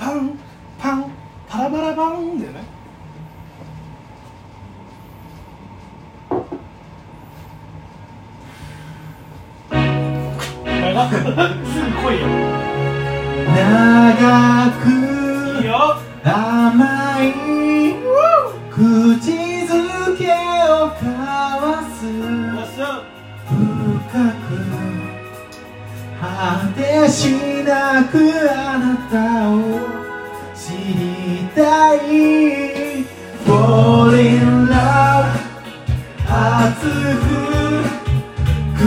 パンパンパラパラパンだよね長くすぐ来いよ。長く甘い口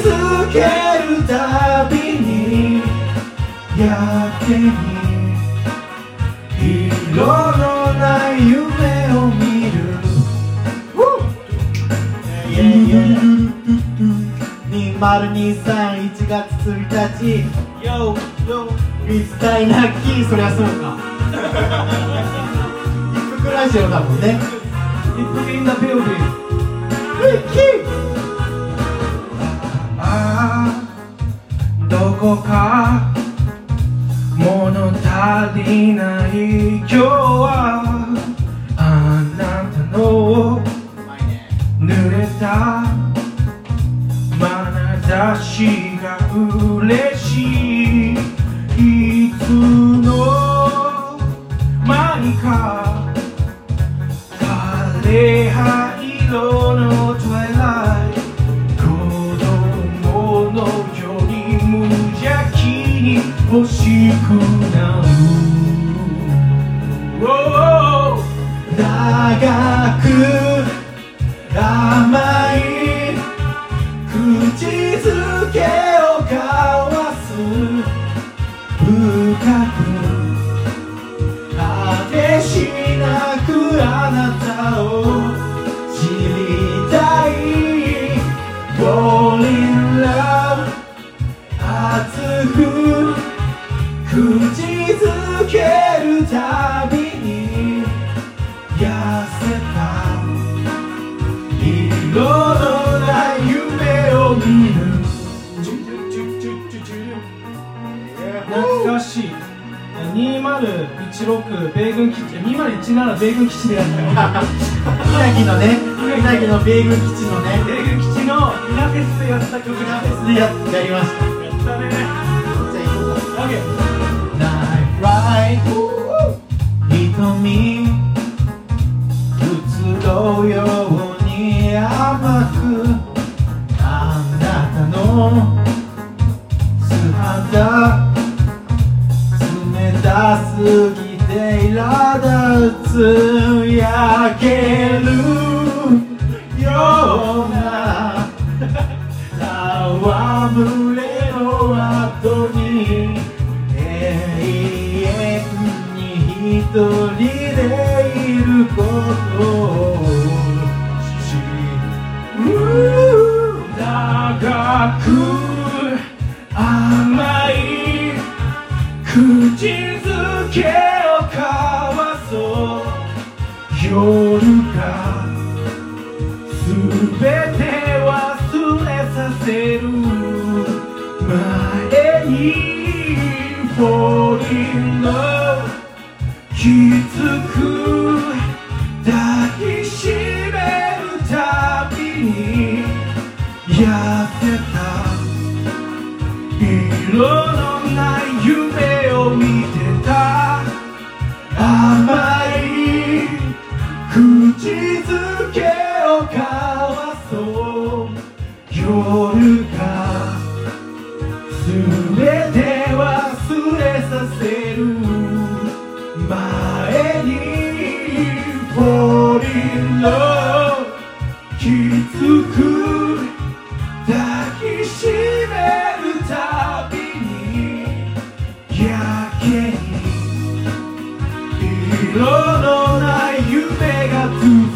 づけるたびにやけに色のない夢を見る。2023 1月1日よよフリースタイルラッキーそりゃそうか一服ラジオだもんね一服インダペオリラッキーか？物足りない。長く甘い口ずけをかわす。うかくたでしなく、あなたを知りたい。懐かしい。2016米軍基地。2017米軍基地でやった。よ稲城のね稲城の米軍基地のね。米軍基地の稲フェスでやった曲だでややりましたたすぎて苛立つ焼けるような戯れの後に永遠に一人でいることを知る。長く甘い口づけを交わそう夜がすべて忘れさせる前に Fall in love きつく抱きしめるたびに痩せた色のない夢を見夜が全て忘れさせる。前に Fall in love きつく抱きしめるたびにやけに色のない夢が続く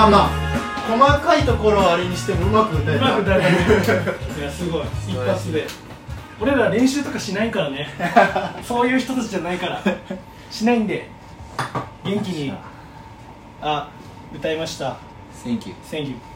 ままあまあ細かいところはあれにしてもうまく歌えた。うまく歌えたね。いやすごい。一発で。俺ら練習とかしないからね。そういう人たちじゃないから。しないんで。元気に。あ歌いました。Thank you Thank you